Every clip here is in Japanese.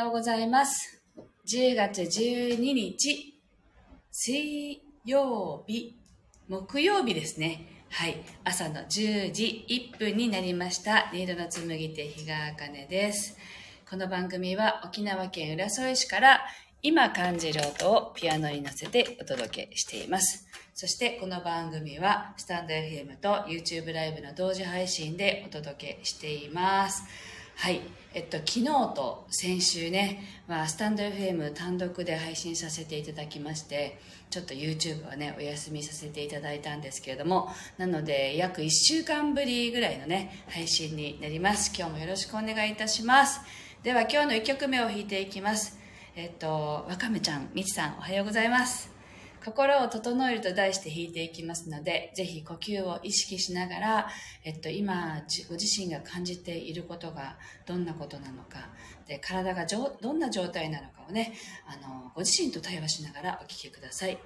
ようございます。10月12日、水曜日、木曜日ですね。はい。朝の10時1分になりました。音色の紡手日川茜です。この番組は沖縄県浦添市から今感じる音をピアノに乗せてお届けしています。そしてこの番組はスタンド FM と YouTube ライブの同時配信でお届けしています。はい。えっと、昨日と先週ね、まあ、スタンド FM 単独で配信させていただきまして、ちょっと YouTube はね、お休みさせていただいたんですけれども、なので、約1週間ぶりぐらいのね、配信になります。今日もよろしくお願いいたします。では、今日の1曲目を弾いていきます。えっと、わかめちゃん、みちさん、おはようございます。心を整えると題して弾いていきますので、ぜひ呼吸を意識しながら、えっと、今、ご自身が感じていることがどんなことなのか、で、体がどんな状態なのかをね、あの、ご自身と対話しながらお聴きくださ。い。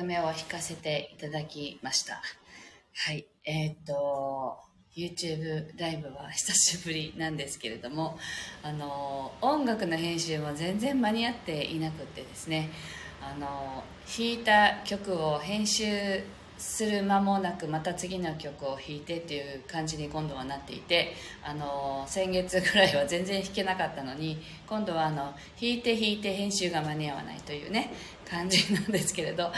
目を弾かせていただきました。はい。えーっと、YouTube ライブは久しぶりなんですけれども、あの、音楽の編集も全然間に合っていなくってですね、あの、弾いた曲を編集する間もなくまた次の曲を弾いてっていう感じに今度はなっていてあの先月ぐらいは全然弾けなかったのに今度はあの弾いて弾いて編集が間に合わないというね感じなんですけれどあ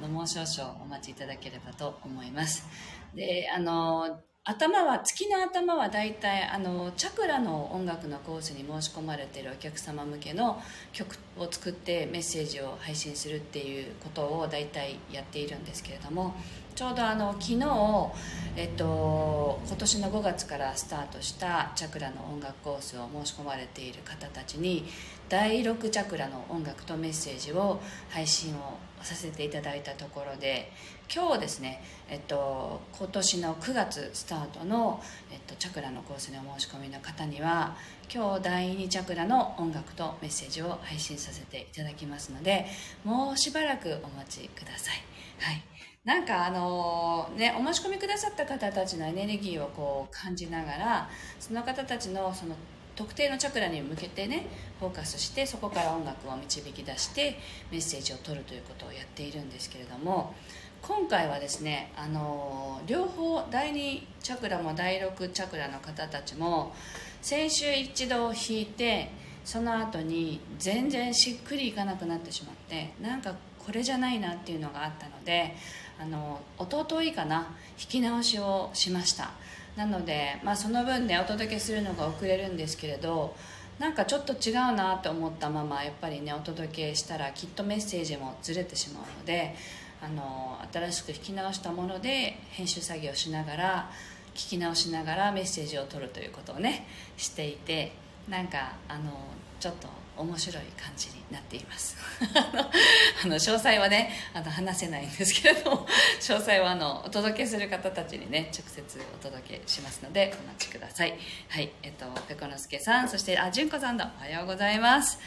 のもう少々お待ちいただければと思います。であの頭は月の頭は大体あのチャクラの音楽のコースに申し込まれてるお客様向けの曲を作ってメッセージを配信するっていうことを大体やっているんですけれどもちょうどあの昨日、えっと、今年の5月からスタートしたチャクラの音楽コースを申し込まれている方たちに第6チャクラの音楽とメッセージを配信をさせていただいたところで今日ですね、えっと、今年の9月スタートの、えっと、チャクラのコースの申し込みの方には今日第2チャクラの音楽とメッセージを配信させていただきますのでもうしばらくお待ちください。はいなんかあのね、お申し込みくださった方たちのエネルギーをこう感じながらその方たちのその特定のチャクラに向けてねフォーカスしてそこから音楽を導き出してメッセージを取るということをやっているんですけれども今回はですねあの両方第2チャクラも第6チャクラの方たちも先週一度引いてその後に全然しっくりいかなくなってしまってなんかこれじゃないなっていうのがあったのであの弟いかな引き直しをしました。なので、まあ、その分ねお届けするのが遅れるんですけれどなんかちょっと違うなと思ったままやっぱりねお届けしたらきっとメッセージもずれてしまうのであの新しく引き直したもので編集作業しながら聞き直しながらメッセージを取るということをねしていてなんかあのちょっと面白い感じになっています。あの詳細はねあの話せないんですけれども 詳細はあのお届けする方たちにね直接お届けしますのでお待ちください。はいえっとペコのすけさんそしてあ純子さんだ。おはようございます。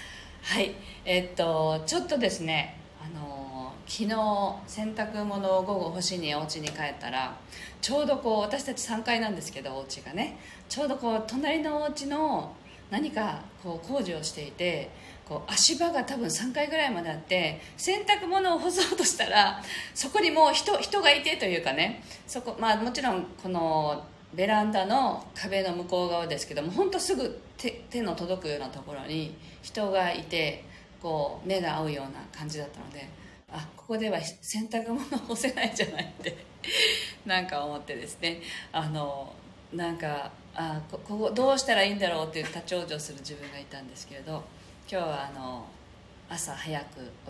はいえっとちょっとですねあの昨日洗濯物を午後干しにお家に帰ったらちょうどこう私たち3階なんですけどお家がねちょうどこう隣のお家の何かこう工事をしていてこう足場が多分3階ぐらいまであって洗濯物を干そうとしたらそこにもう人人がいてというかね。そこ、まあ、もちろんこのベランダの壁の向こう側ですけども本当すぐ手手の届くようなところに人がいてこう目が合うような感じだったのであここでは洗濯物干せないんじゃないってなんか思ってですね。あのなんかあここどうしたらいいんだろうっていう立ち往生する自分がいたんですけれど今日はあの朝早く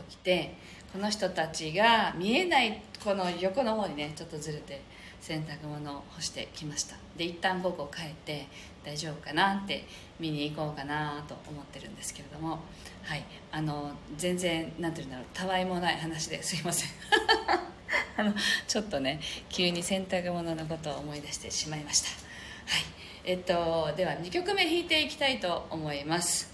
起きてこの人たちが見えないこの横の方にねちょっとずれて洗濯物を干してきました。で一旦午後帰って大丈夫かなって見に行こうかなと思ってるんですけれどもはい。あの全然何て言うんだろうたわいもない話ですいません。あのちょっとね急に洗濯物のことを思い出してしまいました。はい。えっと、では2曲目弾いていきたいと思います、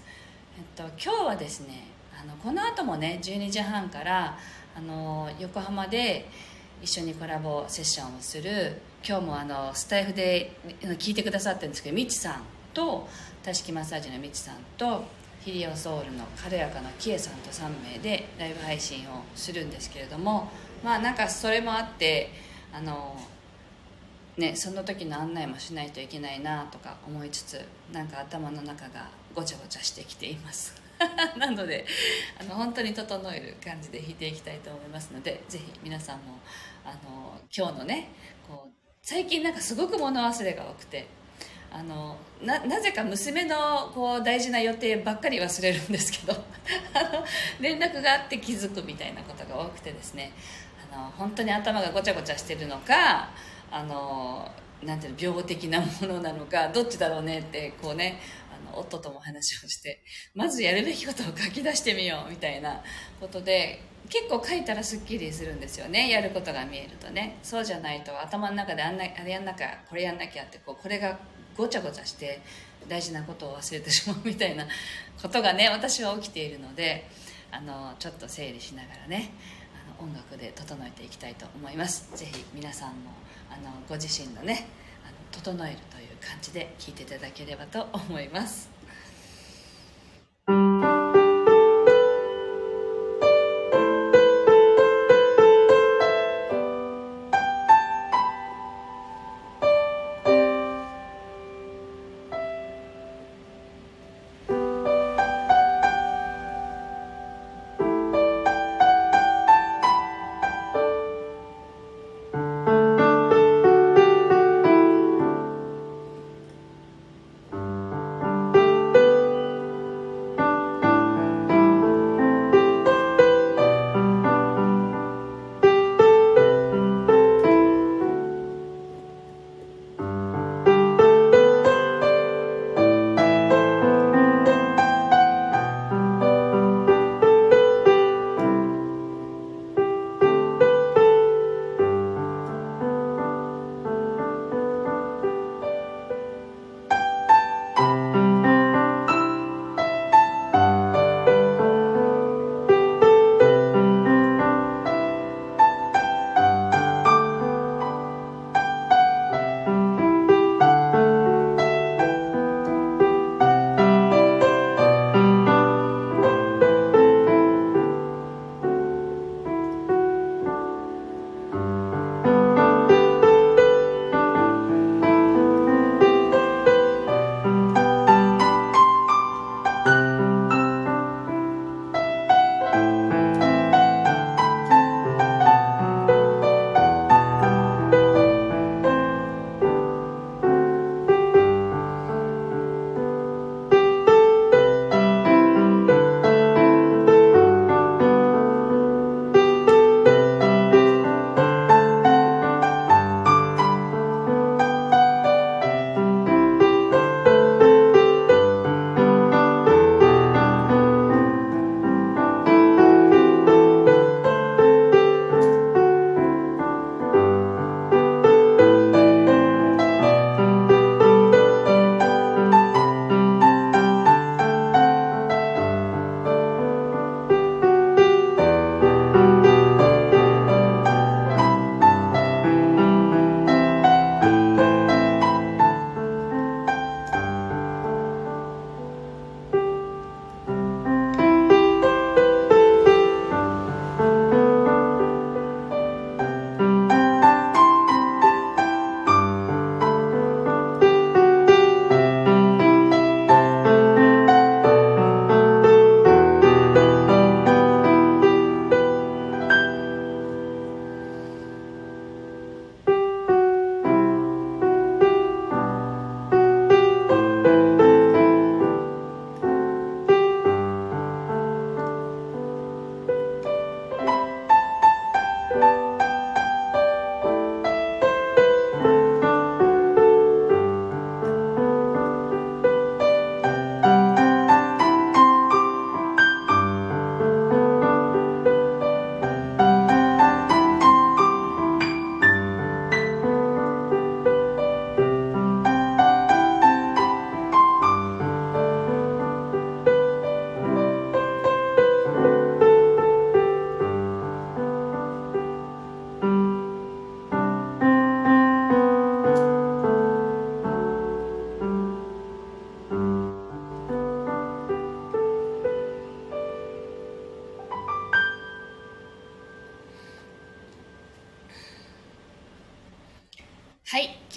えっと、今日はですねあのこの後もね12時半からあの横浜で一緒にコラボセッションをする今日もあのスタイフで聞いてくださってるんですけどみちさんとタシキマッサージのみちさんとヒリオソウルの軽やかなキエさんと3名でライブ配信をするんですけれどもまあなんかそれもあってあのね、その時の案内もしないといけないなとか思いつつなんか頭の中がごちゃごちゃしてきています。なのであの本当に整える感じで弾いていきたいと思いますのでぜひ皆さんもあの今日のねこう最近なんかすごく物忘れが多くてあのなぜか娘のこう大事な予定ばっかり忘れるんですけど 連絡があって気づくみたいなことが多くてですねあの本当に頭がごちゃごちゃしてるのかあのなんていうの病的なものなのかどっちだろうねってこうねあの夫とも話をしてまずやるべきことを書き出してみようみたいなことで結構書いたらすっきりするんですよねやることが見えるとね。そうじゃないと頭の中であんなあれやんなきゃこれやんなきゃってこうこれがごちゃごちゃして大事なことを忘れてしまうみたいなことがね私は起きているのであのちょっと整理しながらねあの音楽で整えていきたいと思います。ぜひ皆さんもあのご自身のねあの整えるという感じで聞いていただければと思います。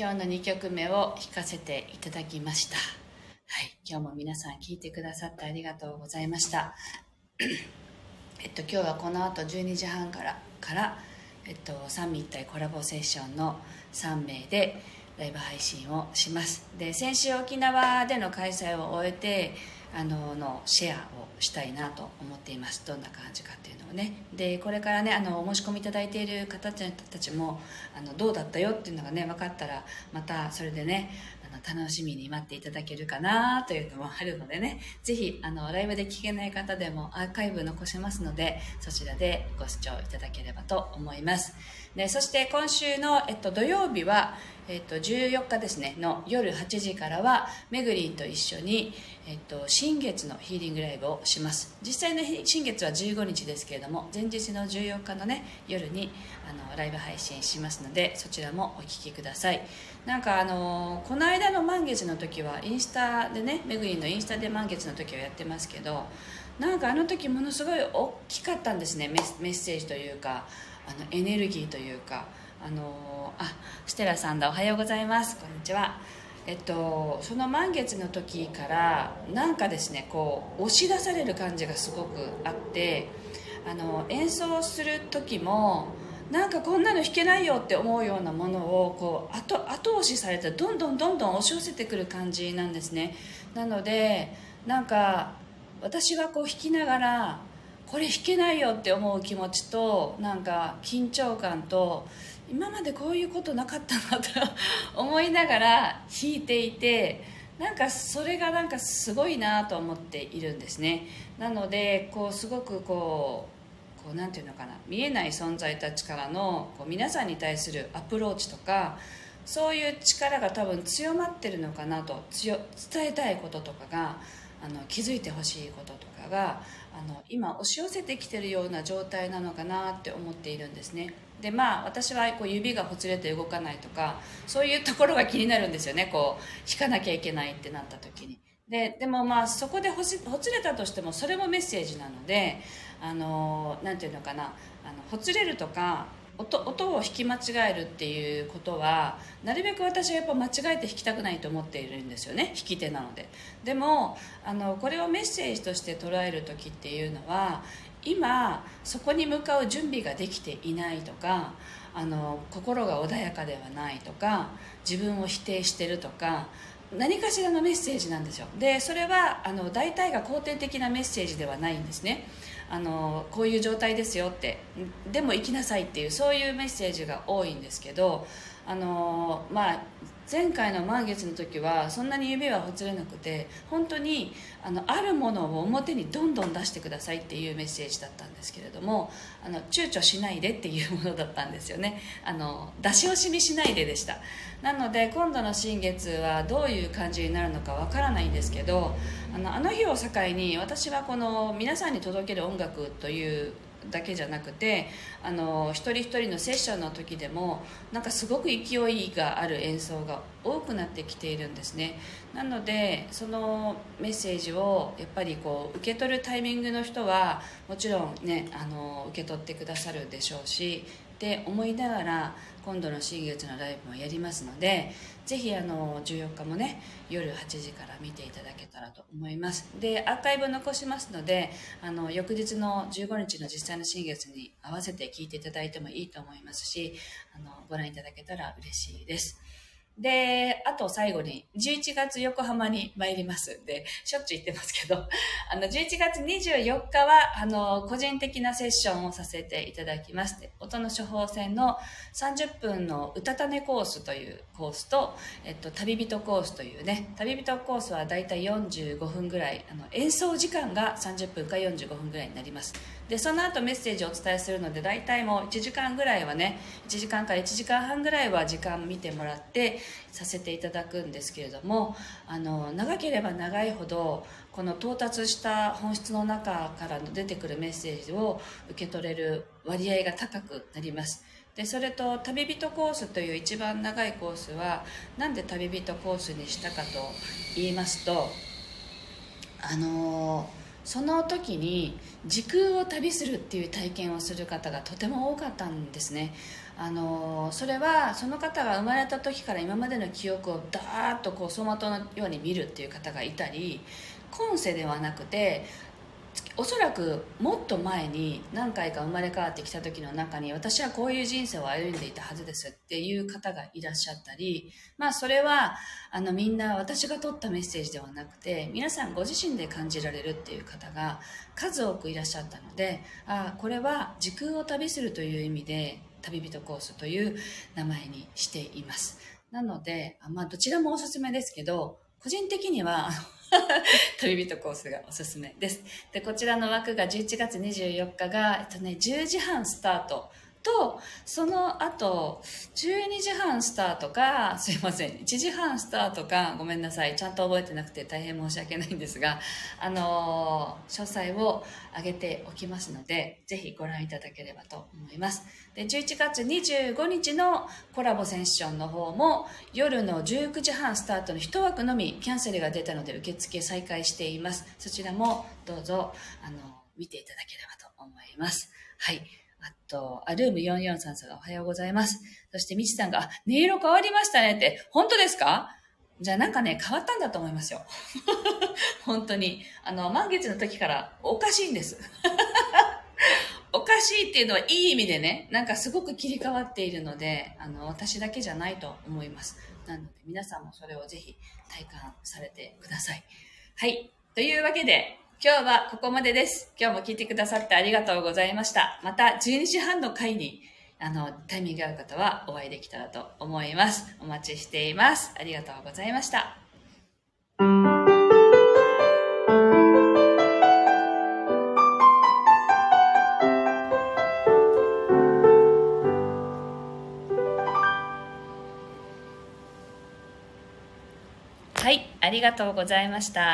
今日の2曲目を弾かせていただきました。はい。今日も皆さん聴いてくださってありがとうございました。えっと今日はこの後12時半からからえっと三位一体コラボセッションの3名でライブ配信をします。で先週沖縄での開催を終えてあののシェアをしたいなと思っています。どんな感じかっていうのをね。でこれからねあのお申し込みいただいている方たちもあのどうだったよっていうのがね分かったらまたそれでねの楽しみに待っていただけるかなというのもあるのでね。ぜひあのライブで聞けない方でもアーカイブ残しますのでそちらでご視聴いただければと思います。でそして今週の、えっと、土曜日はえっと、14日ですねの夜8時からはめぐりんと一緒に、えっと、新月のヒーリングライブをします。実際の新月は15日ですけれども前日の14日のね夜にあのライブ配信しますのでそちらもお聴きください。なんかあのこの間の満月の時はインスタでねめぐりんのインスタで満月の時はやってますけどなんかあの時ものすごい大きかったんですねメッセージというかあのエネルギーというかあのあステラさんだおはようございますこんにちは。えっとその満月の時からなんかですねこう押し出される感じがすごくあってあの演奏する時もなんかこんなの弾けないよって思うようなものをこう後後押しされてどんどんどんどん押し寄せてくる感じなんですね。なのでなんか私はこう弾きながらこれ弾けないよって思う気持ちとなんか緊張感と今までこういうことなかったなと 思いながら弾いていてなんかそれがなんかすごいなと思っているんですね。なのでこうすごくこうこうなんていうのかな見えない存在たちからのこう皆さんに対するアプローチとかそういう力が多分強まってるのかなと伝えたいこととかがあの気づいてほしいこととかがあの今押し寄せてきてるような状態なのかなって思っているんですね。でまあ私はこう指がほつれて動かないとかそういうところが気になるんですよね。こう弾かなきゃいけないってなった時に。ででもまあそこでほつれたとしてもそれもメッセージなのであのなんていうのかなあのほつれるとか音音を弾き間違えるっていうことはなるべく私はやっぱ間違えて弾きたくないと思っているんですよね弾き手なので。でもあのこれをメッセージとして捉える時っていうのは今そこに向かう準備ができていないとかあの心が穏やかではないとか自分を否定してるとか何かしらのメッセージなんですよ。でそれはあの大体が肯定的なメッセージではないんですね。あのこういう状態ですよって。でも行きなさいっていうそういうメッセージが多いんですけどあのまあ前回の満月の時はそんなに指はほつれなくて本当にあのあるものを表にどんどん出してくださいっていうメッセージだったんですけれどもあの躊躇しないでっていうものだったんですよね。あの出し惜しみしないででした。なので今度の新月はどういう感じになるのかわからないんですけどあのあの日を境に私はこの皆さんに届ける音楽というだけじゃなくてあの一人一人のセッションの時でもなんかすごく勢いがある演奏が多くなってきているんですね。なのでそのメッセージをやっぱりこう受け取るタイミングの人はもちろんねあの受け取ってくださるでしょうしって思いながら今度の新月のライブもやりますのでぜひあの14日もね夜8時から見ていただけたらと思います。でアーカイブ残しますのであの翌日の15日の実際の新月に合わせて聞いていただいてもいいと思いますしあのご覧いただけたら嬉しいです。で、あと最後に、11月横浜に参りますんで、しょっちゅう言ってますけど、あの、11月24日は、あの、個人的なセッションをさせていただきます。で、音の処方箋の30分の歌種コースというコースと、えっと、旅人コースというね、旅人コースはだいたい45分ぐらい、あの、演奏時間が30分か45分ぐらいになります。でその後メッセージをお伝えするので大体もう1時間ぐらいはね1時間から1時間半ぐらいは時間見てもらってさせていただくんですけれどもあの長ければ長いほどこの到達した本質の中からの出てくるメッセージを受け取れる割合が高くなります。でそれと旅人コースという一番長いコースはなんで旅人コースにしたかと言いますとあのーその時に時空を旅するっていう体験をする方がとても多かったんですね。あのそれはその方が生まれた時から今までの記憶をダーッとこう走馬灯のように見るっていう方がいたり今世ではなくておそらくもっと前に何回か生まれ変わってきた時の中に私はこういう人生を歩んでいたはずですっていう方がいらっしゃったりまあそれはあのみんな私が取ったメッセージではなくて皆さんご自身で感じられるっていう方が数多くいらっしゃったのでああこれは時空を旅するという意味で旅人コースという名前にしています。なのでまあどちらもおすすめですけど個人的には 旅人コースがおすすめです。で、こちらの枠が11月24日が、えっとね、10時半スタートと、その後、12時半スタートか、すいません、1時半スタートか、ごめんなさい、ちゃんと覚えてなくて大変申し訳ないんですが、あのー、詳細を上げておきますので、ぜひご覧いただければと思います。で、11月25日のコラボセッションの方も、夜の19時半スタートの1枠のみキャンセルが出たので受付再開しています。そちらもどうぞ、あの、見ていただければと思います。はい。あと、アルーム4433さんがおはようございます。そして、みちさんが、あ、音色変わりましたねって、本当ですか？じゃあなんかね、変わったんだと思いますよ。本当に。あの、満月の時からおかしいんです。おかしいっていうのはいい意味でね、なんかすごく切り替わっているので、あの、私だけじゃないと思います。なので、皆さんもそれをぜひ体感されてください。はい。というわけで、今日はここまでです。今日も聞いてくださってありがとうございました。また12時半の回にあの、タイミングが合う方はお会いできたらと思います。お待ちしています。ありがとうございました。はい、ありがとうございました。